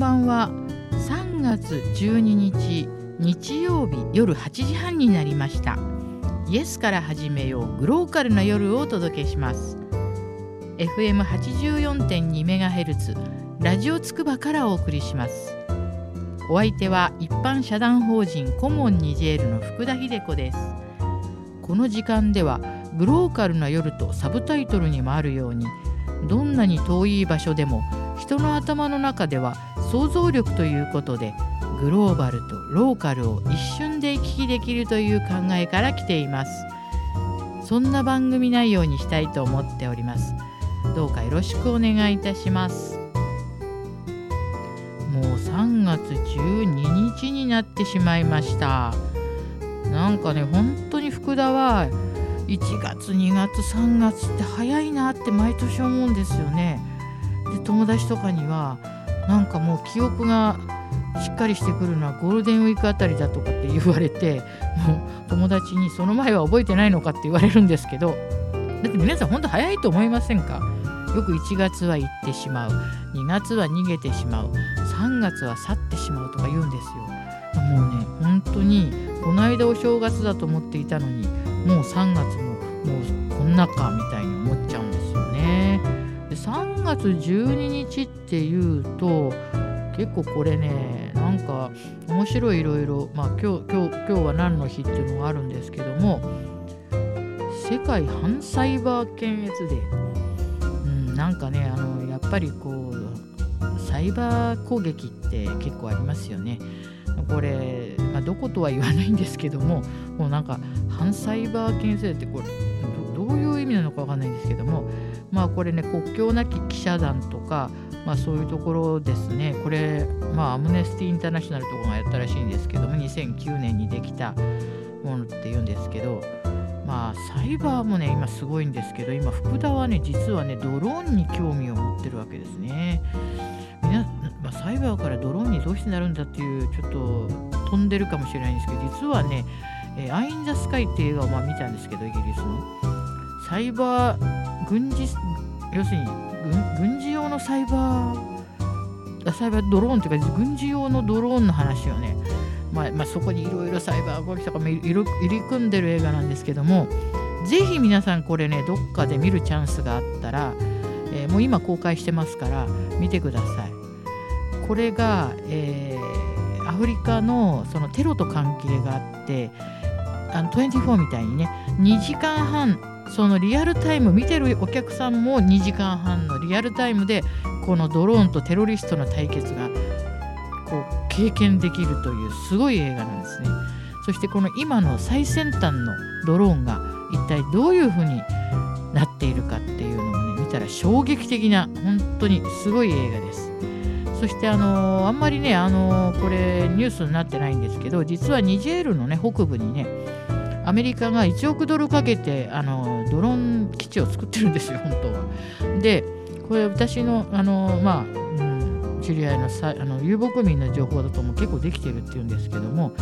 ばんは3月12日日曜日夜8時半になりました。イエスから始めようグローカルな夜をお届けします。FM84.2MHz ラジオつくばからお送りします。お相手は一般社団法人コモンニジェールの福田秀子です。この時間ではグローカルな夜とサブタイトルにもあるようにどんなに遠い場所でも人の頭の中では想像力ということでグローバルとローカルを一瞬で行き来できるという考えから来ています。そんな番組内容にしたいと思っております。どうかよろしくお願いいたします。もう3月12日になってしまいました。なんかね本当に福田は1月2月3月って早いなって毎年思うんですよね。友達とかにはなんかもう記憶がしっかりしてくるのはゴールデンウィークあたりだとかって言われて もう友達にその前は覚えてないのかって言われるんですけどだって皆さん本当早いと思いませんか？よく1月は行ってしまう。2月は逃げてしまう。3月は去ってしまうとか言うんですよ。もうね本当にこの間お正月だと思っていたのにもう3月ももうこんなかみたいに思っちゃうんですよね。で3月12日っていうと結構これねなんか面白いいろいろまあ今日今日今日は何の日っていうのがあるんですけども世界反サイバー検閲デー、うん、なんかねあのやっぱりこうサイバー攻撃って結構ありますよね。これ、まあ、どことは言わないんですけどももうなんか反サイバー検閲デーってこれどういう意味なのかわかんないんですけどもまあこれね国境なき記者団とかまあ、そういうところですね、これ、まあ、アムネスティ・インターナショナルとかがやったらしいんですけども、2009年にできたものっていうんですけど、まあ、サイバーもね、今すごいんですけど、今、福田はね、実はね、ドローンに興味を持ってるわけですね。まあ、サイバーからドローンにどうしてなるんだっていう、ちょっと飛んでるかもしれないんですけど、実はね、えー、アイン・ザ・スカイっていう映画をまあ見たんですけど、イギリスの。サイバー軍事、要するに軍事用のサイバーサイバードローンというか軍事用のドローンの話をね、まあ、まあ、そこにいろいろサイバー攻撃とかも入り組んでる映画なんですけどもぜひ皆さんこれねどっかで見るチャンスがあったら、えー、もう今公開してますから見てください。これが、えー、アフリカのそのテロと関係があってあの24みたいにね2時間半そのリアルタイム見てるお客さんも2時間半のリアルタイムでこのドローンとテロリストの対決がこう経験できるというすごい映画なんですね。そしてこの今の最先端のドローンが一体どういうふうになっているかっていうのをね見たら衝撃的な本当にすごい映画です。そしてあの、あんまりねあの、これニュースになってないんですけど実はニジェールのね北部にねアメリカが1億ドルかけてあのドローン基地を作ってるんですよ、本当は。で、これ私のあの、まあ、うん、知り合いのさあの遊牧民の情報だとも結構できてるっていうんですけども、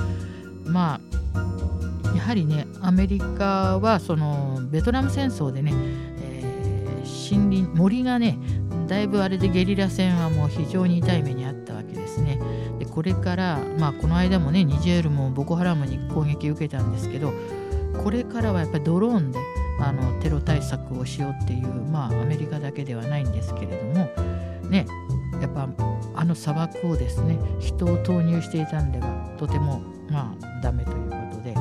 まあ、やはりね、アメリカはそのベトナム戦争でね、えー、森林、森がね、だいぶあれでゲリラ戦はもう非常に痛い目にあったわけですね。でこれから、まあ、この間もね、ニジェールもボコハラムに攻撃を受けたんですけど、これからはやっぱりドローンであのテロ対策をしようっていう、まあ、アメリカだけではないんですけれども、ね、やっぱあの砂漠をですね人を投入していたんではとてもまあダメということで、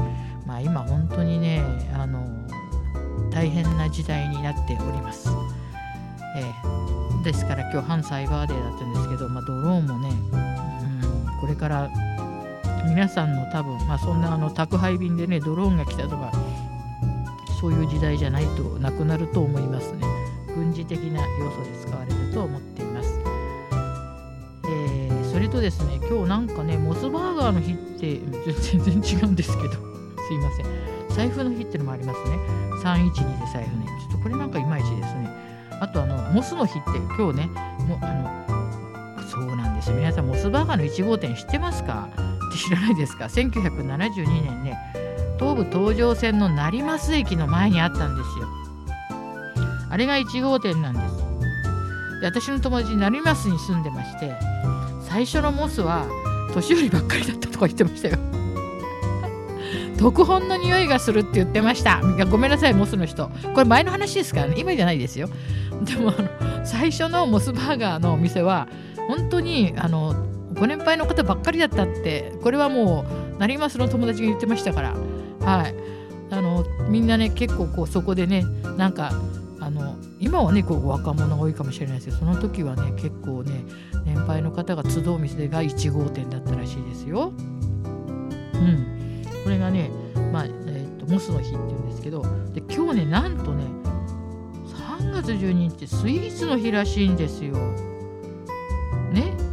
まあ、今本当にねあの大変な時代になっております。えー、ですから今日反サイバーデーだったんですけど、まあ、ドローンもね、うん、これから皆さんの多分、まあ、そんなあの宅配便でねドローンが来たとかそういう時代じゃないとなくなると思いますね。軍事的な要素で使われると思っています、えー、それとですね今日なんかねモスバーガーの日って全然違うんですけどすいません。財布の日ってのもありますね。312で財布の日ちょっとこれなんかいまいちですね。あとあのモスの日って今日ねもうあのそうなんですよ。皆さんモスバーガーの1号店知ってますか？って知らないですか？1972年ね東武東上線の成増駅の前にあったんですよ。あれが1号店なんです。で私の友達成増に住んでまして最初のモスは年寄りばっかりだったとか言ってましたよ。特本の匂いがするって言ってました。ごめんなさいモスの人。これ前の話ですからね。今じゃないですよ。でもあの最初のモスバーガーのお店は本当にあのご年配の方ばっかりだったってこれはもう成増の友達が言ってましたから。はい。あのみんなね結構こうそこでねなんかあの今はねこう若者が多いかもしれないですけどその時はね結構ね年配の方が集う店が1号店だったらしいですよ。うん。これがね、まあえーと、モスの日っていうんですけどで今日ねなんとね3月12日スイーツの日らしいんですよ。ね。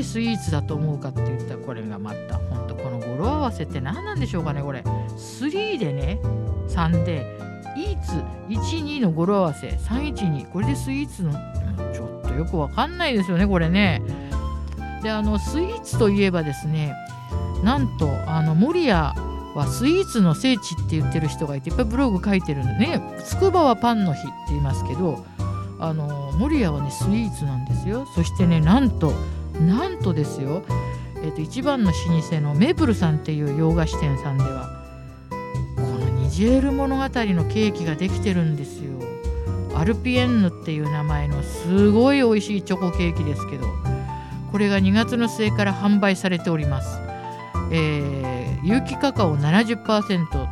でスイーツだと思うかって言ったらこれがまたほんとこの語呂合わせって何なんでしょうかねこれ。3でね3でイーツ12の語呂合わせ。312これでスイーツのちょっとよくわかんないですよねこれね。であのスイーツといえばですねなんとあの守谷はスイーツの聖地って言ってる人がいていっぱいブログ書いてるんでね。つくばはパンの日って言いますけどあの守谷はねスイーツなんですよ。そしてねなんとなんとですよ、えー、と一番の老舗のメープルさんっていう洋菓子店さんではこのニジェール物語のケーキができてるんですよ。アルピエンヌっていう名前のすごい美味しいチョコケーキですけどこれが2月の末から販売されております。えー、有機カカオ70%と、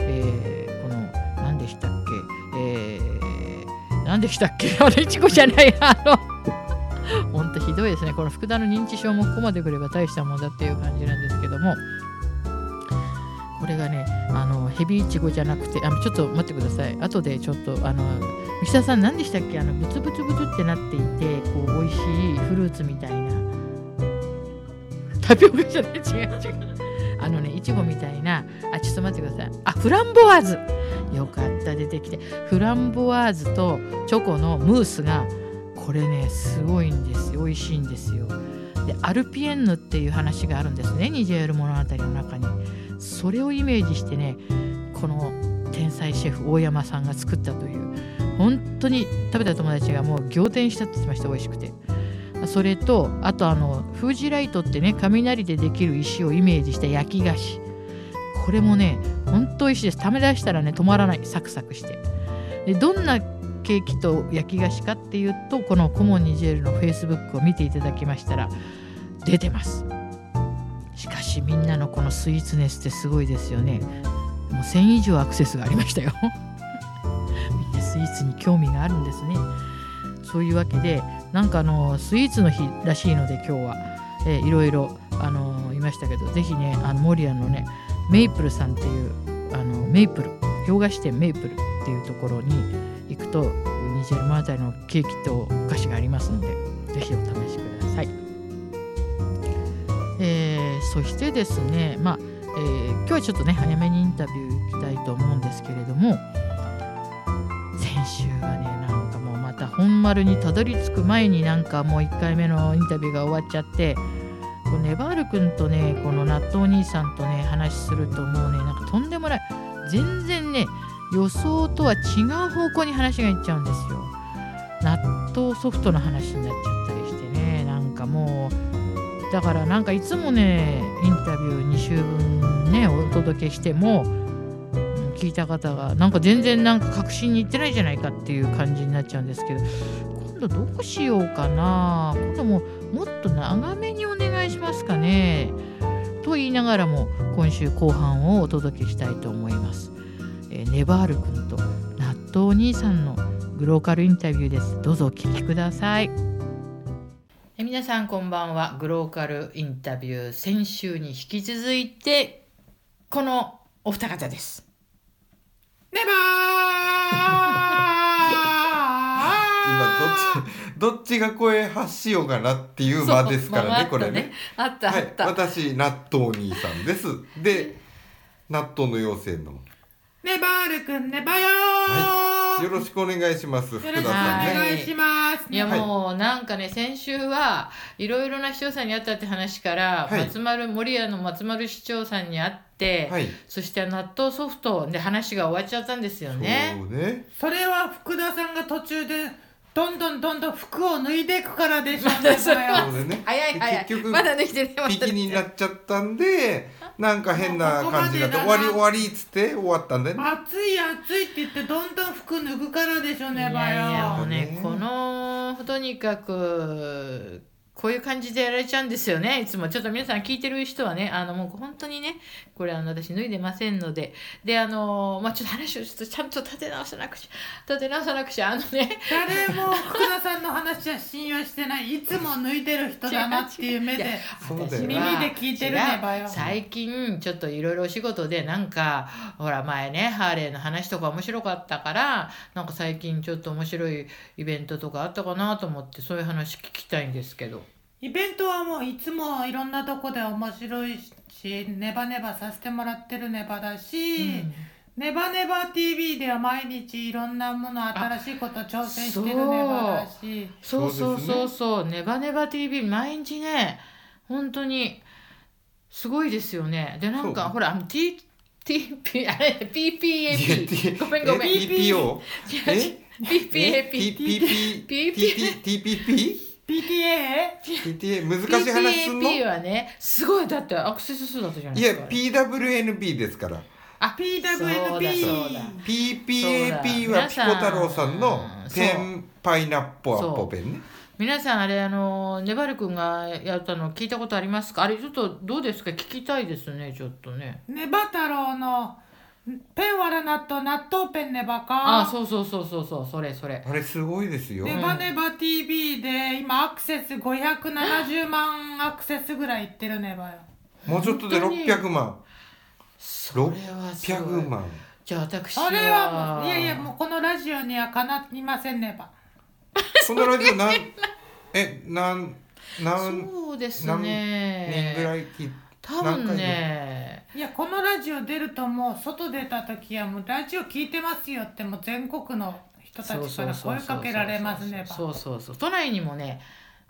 えー、この何でしたっけ、えー、何でしたっけ？あれいちごじゃない。あのどいですねこの福田の認知症もここまでくれば大したもんだっていう感じなんですけどもこれがねあのヘビイチゴじゃなくてあのちょっと待ってください。後でちょっとあの三田さん何でしたっけ？あのブツブツブツってなっていてこう美味しいフルーツみたいな。タピオカじゃない？違う違う。あのねいちごみたいな。あちょっと待ってください。あフランボワーズ。よかった出てきて。フランボワーズとチョコのムースがこれねすごいんですよ。美味しいんですよ。でアルピエンヌっていう話があるんですねニジェール物語の中に。それをイメージしてねこの天才シェフ大山さんが作ったという。本当に食べた友達がもう仰天したって言ってました美味しくて。それとあとあのフージライトってね雷でできる石をイメージした焼き菓子。これもねほんと美味しいです。食べ出したらね止まらない。サクサクして。でどんなケーキと焼き菓子かっていうとこのコモンニジェールのフェイスブックを見ていただきましたら出てます。しかしみんなのこのスイーツネスってすごいですよね。もう1000以上アクセスがありましたよ。みんなスイーツに興味があるんですね。そういうわけでなんかあのスイーツの日らしいので今日は、えー、いろいろあのいましたけどぜひねあのモリアのねメイプルさんっていうあのメイプル洋菓子店メイプルっていうところに行くとニジェルマータイのケーキとお菓子がありますのでぜひお試しください、えー、そしてですねまあ、えー、今日はちょっとね早めにインタビュー行きたいと思うんですけれども先週はねなんかもうまた本丸にたどり着く前になんかもう1回目のインタビューが終わっちゃってこのネバール君とねこの納豆お兄さんとね話するともうねなんかとんでもない。全然ね予想とは違う方向に話がいっちゃうんですよ。納豆ソフトの話になっちゃったりしてね。なんかもうだからなんかいつもねインタビュー2週分ねお届けしても聞いた方がなんか全然なんか確信にいってないじゃないかっていう感じになっちゃうんですけど今度どうしようかな。今度ももっと長めにお願いしますかね。と言いながらも今週後半をお届けしたいと思います、えー、ネバール君と納豆兄さんのグローカルインタビューです。どうぞお聞きください。え皆さんこんばんは。グローカルインタビュー先週に引き続いてこのお二方です。ネバー！今どっちどっちが声発しようかなっていう場ですからね、まあ、これね。あったあった、はい、私納豆兄さんです。で納豆の妖精のネバールくんネバよはい、よろしくお願いします。福田さんね。お願いします。いやもうなんかね先週はいろいろな市長さんに会ったって話から、はい、松丸守谷の松丸市長さんに会って、はい、そして納豆ソフトで話が終わっちゃったんですよね。そうね。それは福田さんが途中でどんどんどんどん服を脱いでいくからでしょうねそうばよそうでね早い早い結局まだ脱いでねまだピキになっちゃったんでなんか変な感じになって終わり終わりっつって終わったんだよね。暑い暑いって言ってどんどん服脱ぐからでしょうねばいやいやもようねねこのとにかくこういう感じでやられちゃうんですよね。いつも。ちょっと皆さん聞いてる人はねあのもう本当にねこれあの私脱いでませんので。であのまあちょっと話をちょっとちゃんと立て直さなくちゃ立て直さなくちゃあのね。誰も福田さんの話は信用してない。いつも脱いでる人だなっていう目でそうだよ耳で聞いてるねばよ違う。最近ちょっといろいろお仕事でなんかほら前ねハーレーの話とか面白かったからなんか最近ちょっと面白いイベントとかあったかなと思ってそういう話聞きたいんですけど。イベントはもういつもいろんなとこで面白いしネバネバさせてもらってるネバだし、うん。ネバネバ TV では毎日いろんなもの新しいこと挑戦してるネバだし。そうそうそうそう。そうネバネバ TV 毎日ね本当にすごいですよね。でなんかほらあの T TP あれ PPAP えごめんごめん。え？PPO? え？PPAP PPP TPP? PTA? PTA 難しい話すんの？PPAP はねすごいだってアクセス数だったじゃないいやですか PWNP ですから。あ PWNP PPAP はピコ太郎さんのペンパイナッポアッポペンね。皆さんあれあのねばるくんがやったの聞いたことありますか？あれちょっとどうですか？聞きたいですねちょっとね。ネバ太郎のペンワラ納豆納豆ペンネバか。あそうそうそうそうそうそれそれ。あれすごいですよ。ネバネバ TV で今アクセス570万アクセスぐらいいってるネバよ。もうちょっとで本当に。600万。それはすごい。600万。じゃあ私それはもういやいやもうこのラジオにはかないませんねばこのラジオなん えなんなんそうです何ね年ぐらい聞い多分ねいやこのラジオ出るともう外出た時はもうラジオ聞いてますよってもう全国の人たちから声かけられますねばそうそうそう。都内にもね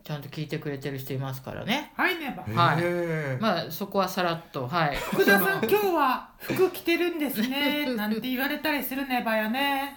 ちゃんと聞いてくれてる人いますからね。はいねばはい。まあそこはさらっとはい。福田さん 今日は服着てるんですねなんて言われたりするねばよね。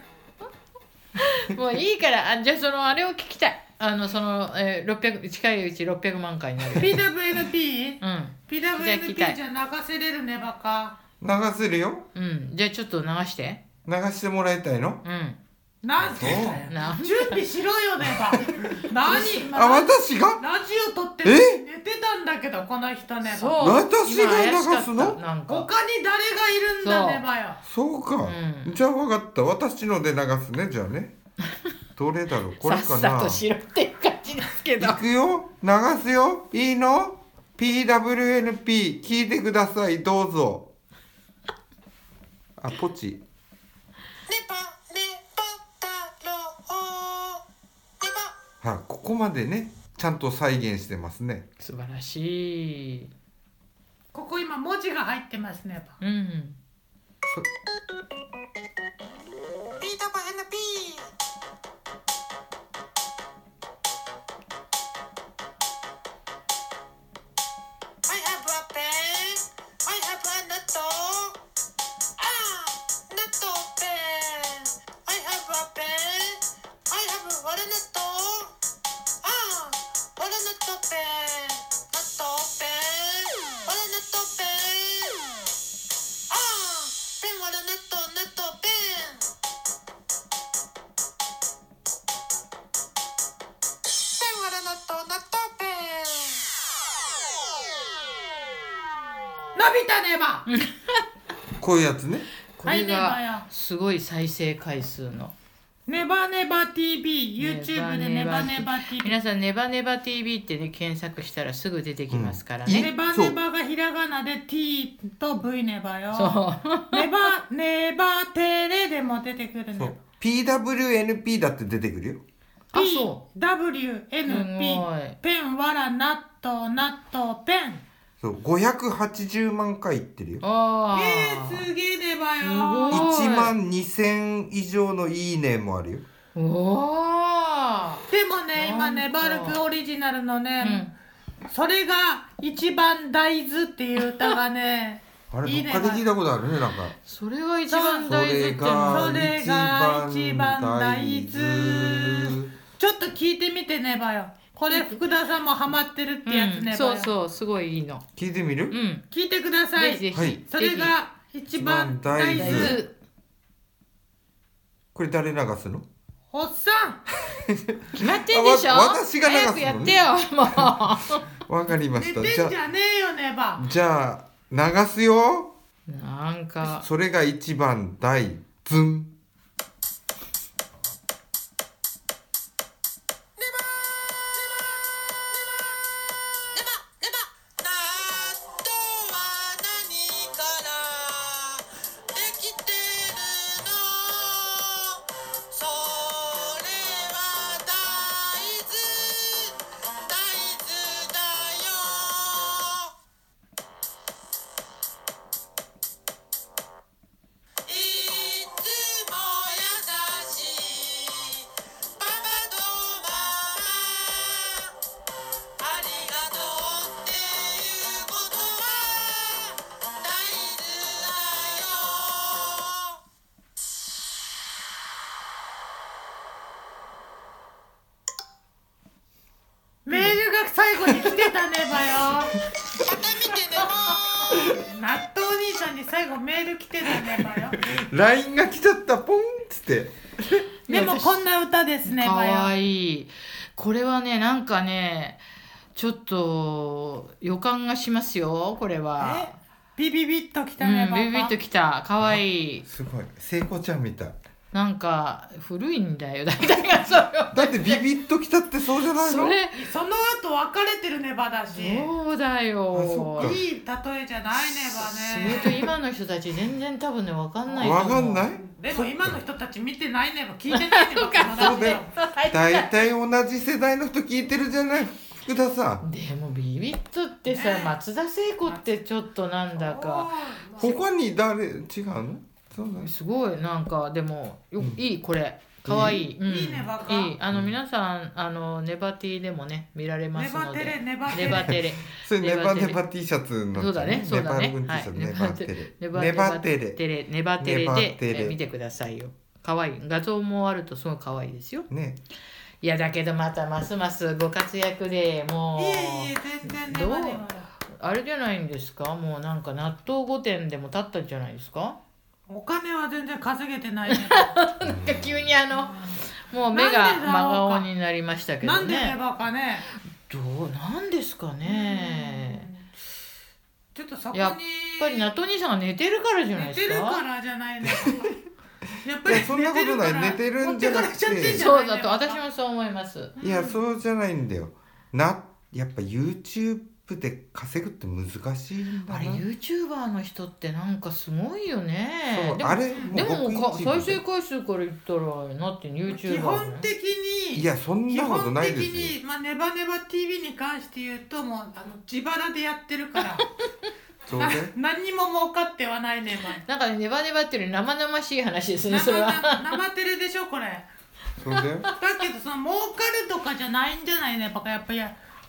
もういいからあじゃあそのあれを聞きたいあのその、えー、600近いうち600万回になる PWNP? うん。PWNP じゃ流せれるねばか流せるよ。うん。じゃあちょっと流して。流してもらいたいの？うん。なんてな準備しろよねば 何あ私が？ラジオ撮ってえ？寝てたんだけどこの人ねばそう。私が流すの？なんか。他に誰がいるんだねばよ。そうか、うん。じゃあ分かった。私ので流すねじゃあね どれだろう？これかさっさなとしろっていう感じですけど。いくよ？流すよ？いいの？PWNP 聞いてください。どうぞ。あポチ。はいここまでねちゃんと再現してますね。素晴らしい。ここ今文字が入ってますね。ばうんそ PWNP 伸びたねばこういうやつね。これがよすごい再生回数の。ネバネバ TV YouTube でネバネバ TV 皆さんネバネバ TV ってね検索したらすぐ出てきますからうん。ね、ネバネバがひらがなで T と V ネバよ。そう。ネバネバテレでも出てくるそう。ね PWNP だって出てくるよ。あそう。WNP ペンわら納豆納豆ペンそう580万回いってるよ。ああ、えー、すげえねばよすごい。1万2000以上のいいねもあるよ。おおでもね今ねバルクオリジナルのうねん、それが一番大豆っていう歌がね あれいいねどっかで聞いたことあるねなんか。それが一番そ大事ってそれが一番大豆。ちょっ聞いてみてねばよこれ福田さんもハマってるってやつねうん、そうそうすごいいいの。聞いてみる、うん。聞いてください。ぜひぜひ、はいそれが一番大豆豆これ誰流すの？おっさん決まってんでしょ？私が流すの？早くやってよもう。わかりま寝してた。じゃんじゃねえよねば。じゃあ流すよ。なんか。それが一番大。ズンが最後に来てたねばよ。また見てねも納豆兄さんに最後メール来てたねばよ。LINE が来ちゃったポンっつって。でもこんな歌ですねかばよ。わいい。これはねなんかねちょっと予感がしますよこれは。え？ビビビッと来うんたねばビビッときた。かわい。いすごい。聖子ちゃんみたいなんか古いんだよ 大体がそれはだってビビッときたってそうじゃないの？それ。その後別れてるねばだし。そうだよ。いい例えじゃないねそればねと今の人たち全然多分ねわかんないと思う。わかんない？でも今の人たち見てないねば聞いて。ないね。ばこのラジそうだよ。大体同じ世代の人聞いてるじゃない？福田さん。でもビビッとってさ、ね。松田聖子ってちょっとなんだか。オ他に誰？違うの？そうなのすごい。なんかでもよ、うん。いいこれ。かわいい、うん。いいねバカ。いい。あの皆さんあのネバティでもね見られますので。テレネバテレ。ネバテレ。それネバネバテレ ネバ T シャツの。そうだね。そうだね。はい。ネバテレ。ネバネバテレ。テレ。ネバテレネバでテレ。え見てくださいよ。かわいい。画像もあるとすごいかわいいですよ。ね。いやだけどまたますますご活躍でもう。いえいえ全然ネバネバあれじゃないんですか？もうなんか納豆御殿でも立ったんじゃないですか？お金は全然稼げてないね。なんか急にあのもう目がなんでだろうか。真顔になりましたけどなんでネねバかね。どうなんですかね。ちょっとそこに。やっぱり納豆兄さんが寝てるからじゃない寝てですか。るからじゃないねやっぱりいやそんなことない。寝てるんじゃなくて。そうだと私もそう思います。いやそうじゃないんだよ。なやっぱ YouTube で稼ぐって難しいんだな。あれ YouTuber の人ってなんかすごいよね。でもそうあれでも再生回数から言ったらなって YouTuber 基本的にいやそん基なこと本的ないですよ。に、まあ、ネバネバ TV に関して言うともうあの自腹でやってるから。な そうね。何にも儲かってはないねなんかねネバネバっていうより生々しい話ですね生それは。生テレでしょこれ。そうだよだけどその儲かるとかじゃないんじゃないねバカやっぱり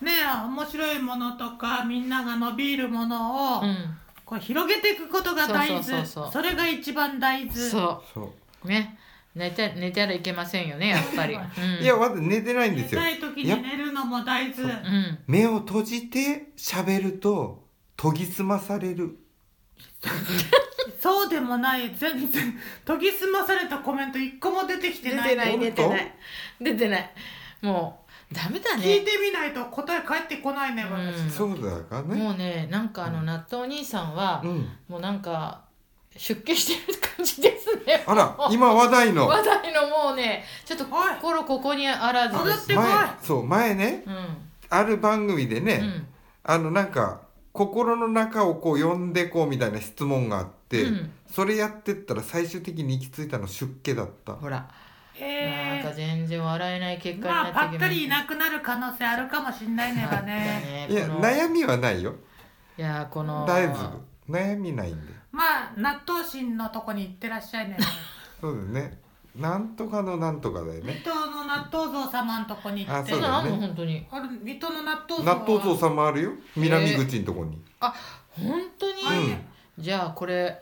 ね面白いものとかみんなが伸びるものを、うん。こう広げていくことが大豆そうそうそうそう。それが一番大豆そそう。うね。寝て寝たらいけませんよねやっぱり、うん、いやまだ寝てないんですよ。寝たい時に寝るのも大豆う。ん。目を閉じて喋ると研ぎ澄まされる。そうでもない。全然研ぎ澄まされたコメント一個も出てきてない。出てない出てない。出てない。もうダメだ聞いねてみないと答え返ってこないね私、うん。そうだからね。もうねなんかあの納豆兄さんは、うん。もうなんか出家してる感じですね。あら今話題の。話題のもうねちょっと心ここにあらずそう前ねうん。ある番組でね、うん。あのなんか心の中をこう読んでこうみたいな質問があって、うん。それやってったら最終的に行き着いたの出家だった。ほらなんえか全然笑えない結ー、果にまあぱなってきました。ったりいなくなる可能性あるかもしんないねばね。い。や悩みはないよ。いやこの大丈夫悩みないんで。まあ納豆神のとこに行ってらっしゃいね。そうだよね。なんとかのなんとかだよ水ね戸の納豆像様のとこに行って。あそうだよね。本当に。ある水戸の納豆像納豆像さんもあるよ。南口のとこに、本当に、うんじゃあこれ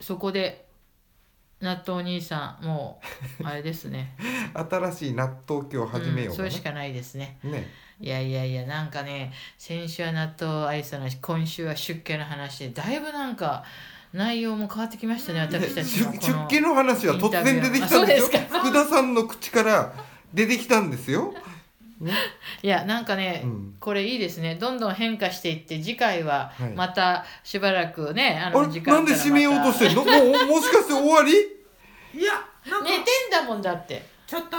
そこで納豆お兄さんもうあれですね。新しい納豆今日始めようかな、んそれしかないですね。ね。いやいやいやなんかね先週は納豆アイスの話今週は出家の話でだいぶなんか内容も変わってきましたね私たち出のこの出家の話は突然出てきたんですよ福田さんの口から出てきたんですよ、ね、いやなんかね、うん。これいいですね。どんどん変化していって次回ははい。またしばらくね、ああの時れ？なんで間からまた。締めようとしてんの？もうもしかして終わり？いやなんか。寝てんだもんだって。ちょっと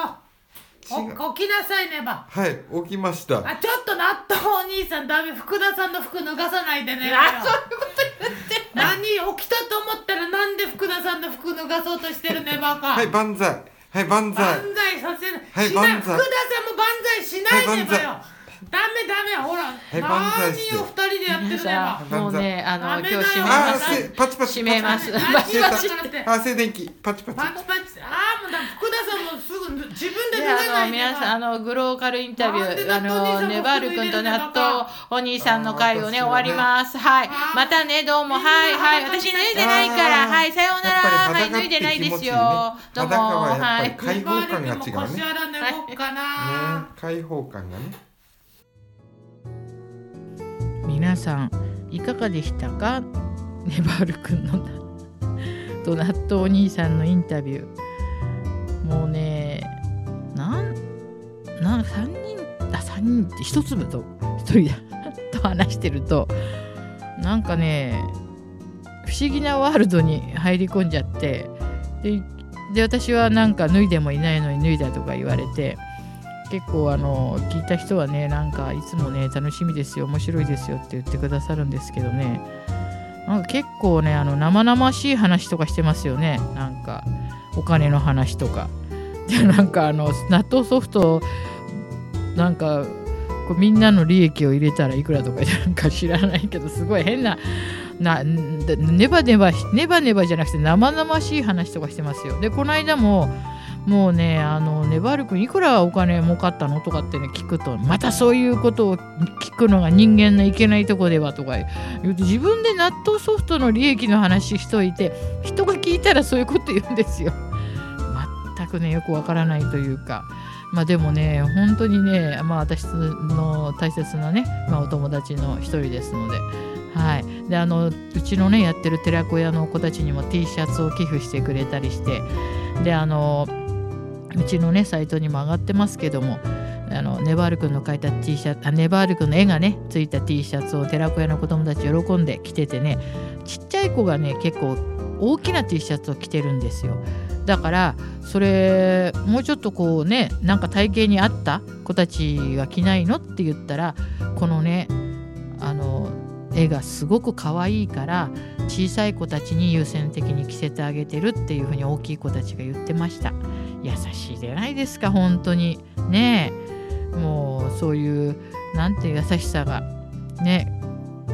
起きなさいねば。はい起きました。あちょっと納豆お兄さんダメ福田さんの服脱がさないでね。あそういうこと言って。何？起きたと思ったらなんで福田さんの服脱がそうとしてるねバカはい万歳はい万歳。万歳させない、はいしない。万歳。福田さんも万歳しないねばよ、はいダメダメ。ほら、い万歳して。何を二人でやってるねばさもうねあの今日締めあーますせパチパチ。閉めます。パチパチ。あ静電気。パチパチ。パチパチ。ああもうだ福田さんもすぐ自分でで脱がなあのいで皆さんあのグローカルインタビューあのネバール君と納豆お兄さんの会をね終わります。はい。またねどうも。はいはい。私脱いでないからはいさようなら。はい裸脱いでないですよ。どうも。裸はいり開放感が違うね。開放感がね。皆さんいかがでしたか？ネバール君のと納豆お兄さんのインタビューもうねなんなん3人あ3人って1粒と1人だと話してるとなんかね不思議なワールドに入り込んじゃってでで私はなんか脱いでもいないのに脱いだとか言われて結構あの聞いた人はねなんかいつもね楽しみですよ面白いですよって言ってくださるんですけどね。なんか結構ねあの生々しい話とかしてますよね。なんかお金の話とか。でなんかあの納豆ソフトなんかこうみんなの利益を入れたらいくらとかなんか知らないけどすごい変ななネバネバネバネバじゃなくて生々しい話とかしてますよ。でこの間ももうねあのネバール君いくらお金儲かったのとかってね聞くとまたそういうことを聞くのが人間のいけないとこではとか言うと自分で納豆ソフトの利益の話しといて人が聞いたらそういうこと言うんですよ。全くねよくわからないというか。まあでもね本当にねまあ私の大切なね、まあ、お友達の一人ですので。はい、であのうちのねやってる寺子屋の子たちにも T シャツを寄付してくれたりして。であのうちのねサイトにも上がってますけども。あのネバール君の描いた T シャツあネバール君の絵がねついた T シャツを寺子屋の子供たち喜んで着ててね。ちっちゃい子がね結構大きな T シャツを着てるんですよ。だからそれもうちょっとこうねなんか体型に合った子たちが着ないのって言ったらこのねあの絵がすごく可愛いから小さい子たちに優先的に着せてあげてるっていうふうに大きい子たちが言ってました。優しいじゃないですか本当に。ねもうそういうなんて優しさがね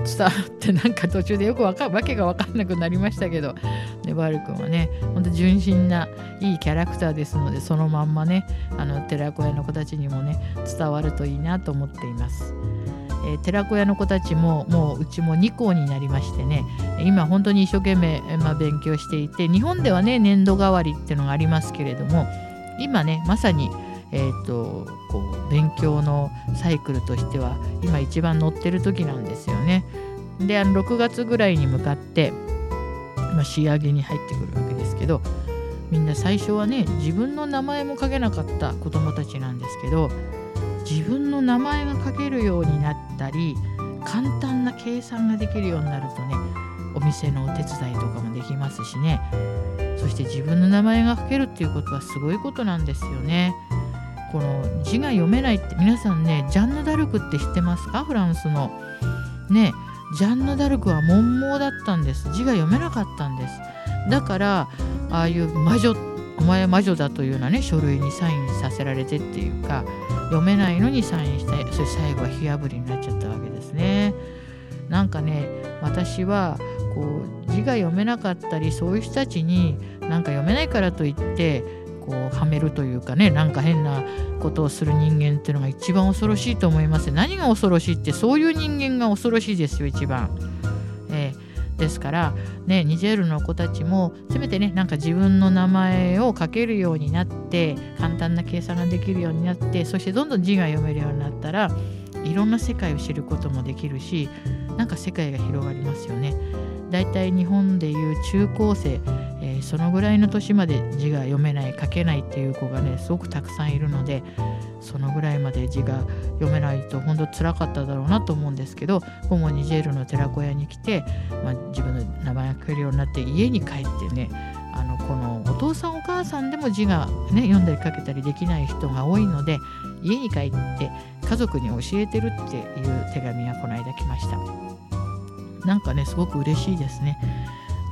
伝わってなんか途中でよくわかわけが分かんなくなりましたけどネバール君はねほんと純真ないいキャラクターですのでそのまんまねあの寺子屋の子たちにもね伝わるといいなと思っています。えー寺子屋の子たちももううちも2校になりましてね今本当に一生懸命、まあ、勉強していて日本ではね年度替わりっていうのがありますけれども今ねまさに、えー、とこう勉強のサイクルとしては今一番乗ってる時なんですよね。であの6月ぐらいに向かって、まあ、仕上げに入ってくるわけですけどみんな最初はね自分の名前も書けなかった子どもたちなんですけど自分の名前が書けるようになったり簡単な計算ができるようになるとねお店のお手伝いとかもできますしねそして自分の名前が書けるっていうことはすごいことなんですよね。この字が読めないって皆さんねジャンヌ・ダルクって知ってますか？フランスの。ねジャンヌ・ダルクは文盲だったんです字が読めなかったんです。だからああいう魔女お前魔女だというようなね書類にサインさせられてっていうか読めないのにサインしてそれ最後は火あぶりになっちゃったわけですね。なんかね私はこう字が読めなかったりそういう人たちになんか読めないからといってこうはめるというかねなんか変なことをする人間っていうのが一番恐ろしいと思います何が恐ろしいってそういう人間が恐ろしいですよ一番。えーですから、ね、ニジェールの子たちもせめてねなんか自分の名前を書けるようになって簡単な計算ができるようになってそしてどんどん字が読めるようになったらいろんな世界を知ることもできるしなんか世界が広がりますよね。だいたい日本でいう中高生、ーそのぐらいの年まで字が読めない書けないっていう子がねすごくたくさんいるのでそのぐらいまで字が読めないと本当辛かっただろうなと思うんですけどホモニジェールの寺子屋に来て、まあ、自分の名前が書けるようになって家に帰ってねあのこのお父さんお母さんでも字が、ね、読んだり書けたりできない人が多いので家に帰って家族に教えてるっていう手紙がこの間来ました。なんかねすごく嬉しいですね。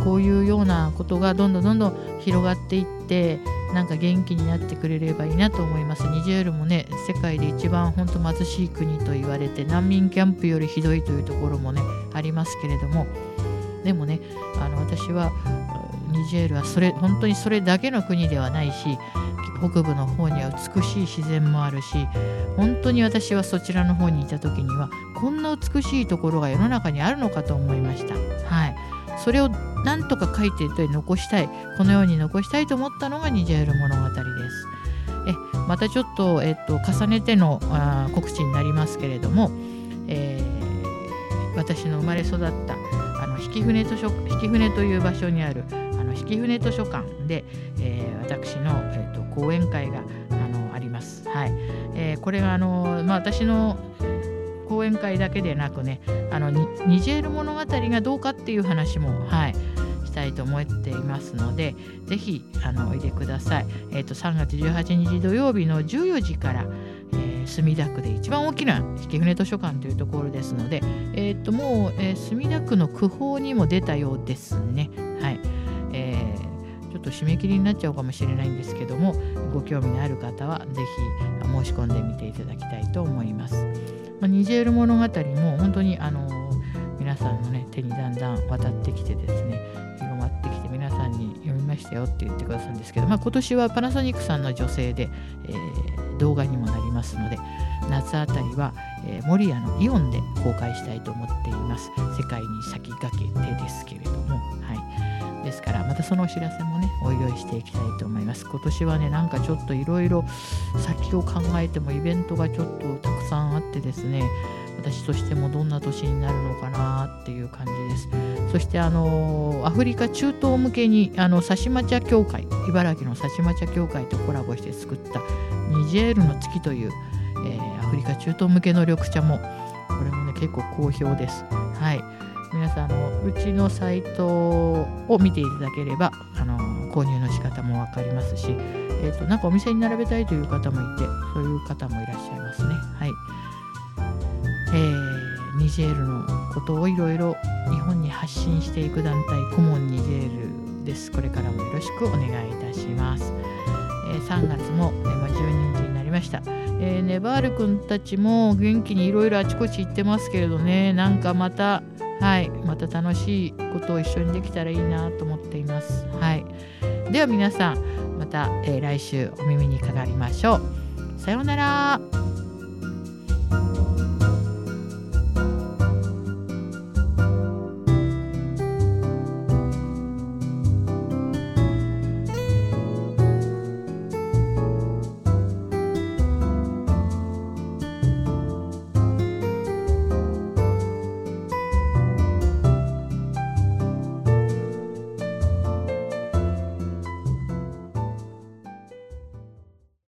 こういうようなことがどんどんどんどん広がっていってなんか元気になってくれればいいなと思います。ニジェールもね世界で一番本当貧しい国と言われて難民キャンプよりひどいというところもねありますけれどもでもねあの私はニジェールはそれ本当にそれだけの国ではないし北部の方には美しい自然もあるし本当に私はそちらの方にいた時にはこんな美しいところが世の中にあるのかと思いました。はいそれをなんとか書いて残したいこのように残したいと思ったのがニジェール物語です。えまたちょっと,、えっと重ねてのあ告知になりますけれども、えー私の生まれ育ったあの引舟図書引舟という場所にあるあの引舟図書館で、えー私の、えー、と講演会があのあります。はいえーこれがあの、まあ、私の講演会だけでなくねあのニジェール物語がどうかっていう話も、はい、したいと思っていますのでぜひあのおいでください。えー、と3月18日土曜日の14時から、えー墨田区で一番大きな引舟図書館というところですので、えー、ともう、えー墨田区の区報にも出たようですね。はいえーちょっと締め切りになっちゃうかもしれないんですけどもご興味のある方はぜひ申し込んでみていただきたいと思います。まあ、ニジェール物語も本当にあの皆さんの、ね、手にだんだん渡ってきてですね広まってきて皆さんに読みましたよって言ってくださるんですけど、まあ、今年はパナソニックさんの女性で、えー動画にもなりますので夏あたりは、えー、守谷のイオンで公開したいと思っています。世界に先駆けてですけれどもはい。ですからまたそのお知らせもねおいおいしていきたいと思います。今年はねなんかちょっといろいろ先を考えてもイベントがちょっとたくさんってですね私としてもどんな年になるのかなっていう感じです。そしてあのアフリカ中東向けにあのサシマチャ協会茨城のサシマチャ協会とコラボして作ったニジェールの月という、えーアフリカ中東向けの緑茶もこれもね結構好評です。はい。皆さんあのうちのサイトを見ていただければあの購入の仕方も分かりますし、えー、となんかお店に並べたいという方もいてそういう方もいらっしゃいますね。はい。えーニジェールのことをいろいろ日本に発信していく団体コモンニジェールです。これからもよろしくお願いいたします、えー3月も、えーまあ、12日になりました、えーネバール君たちも元気にいろいろあちこち行ってますけれどね。なんかまたはいまた楽しいことを一緒にできたらいいなと思っています。はい。では皆さんまた、えー来週お耳にかかりましょう。さようなら。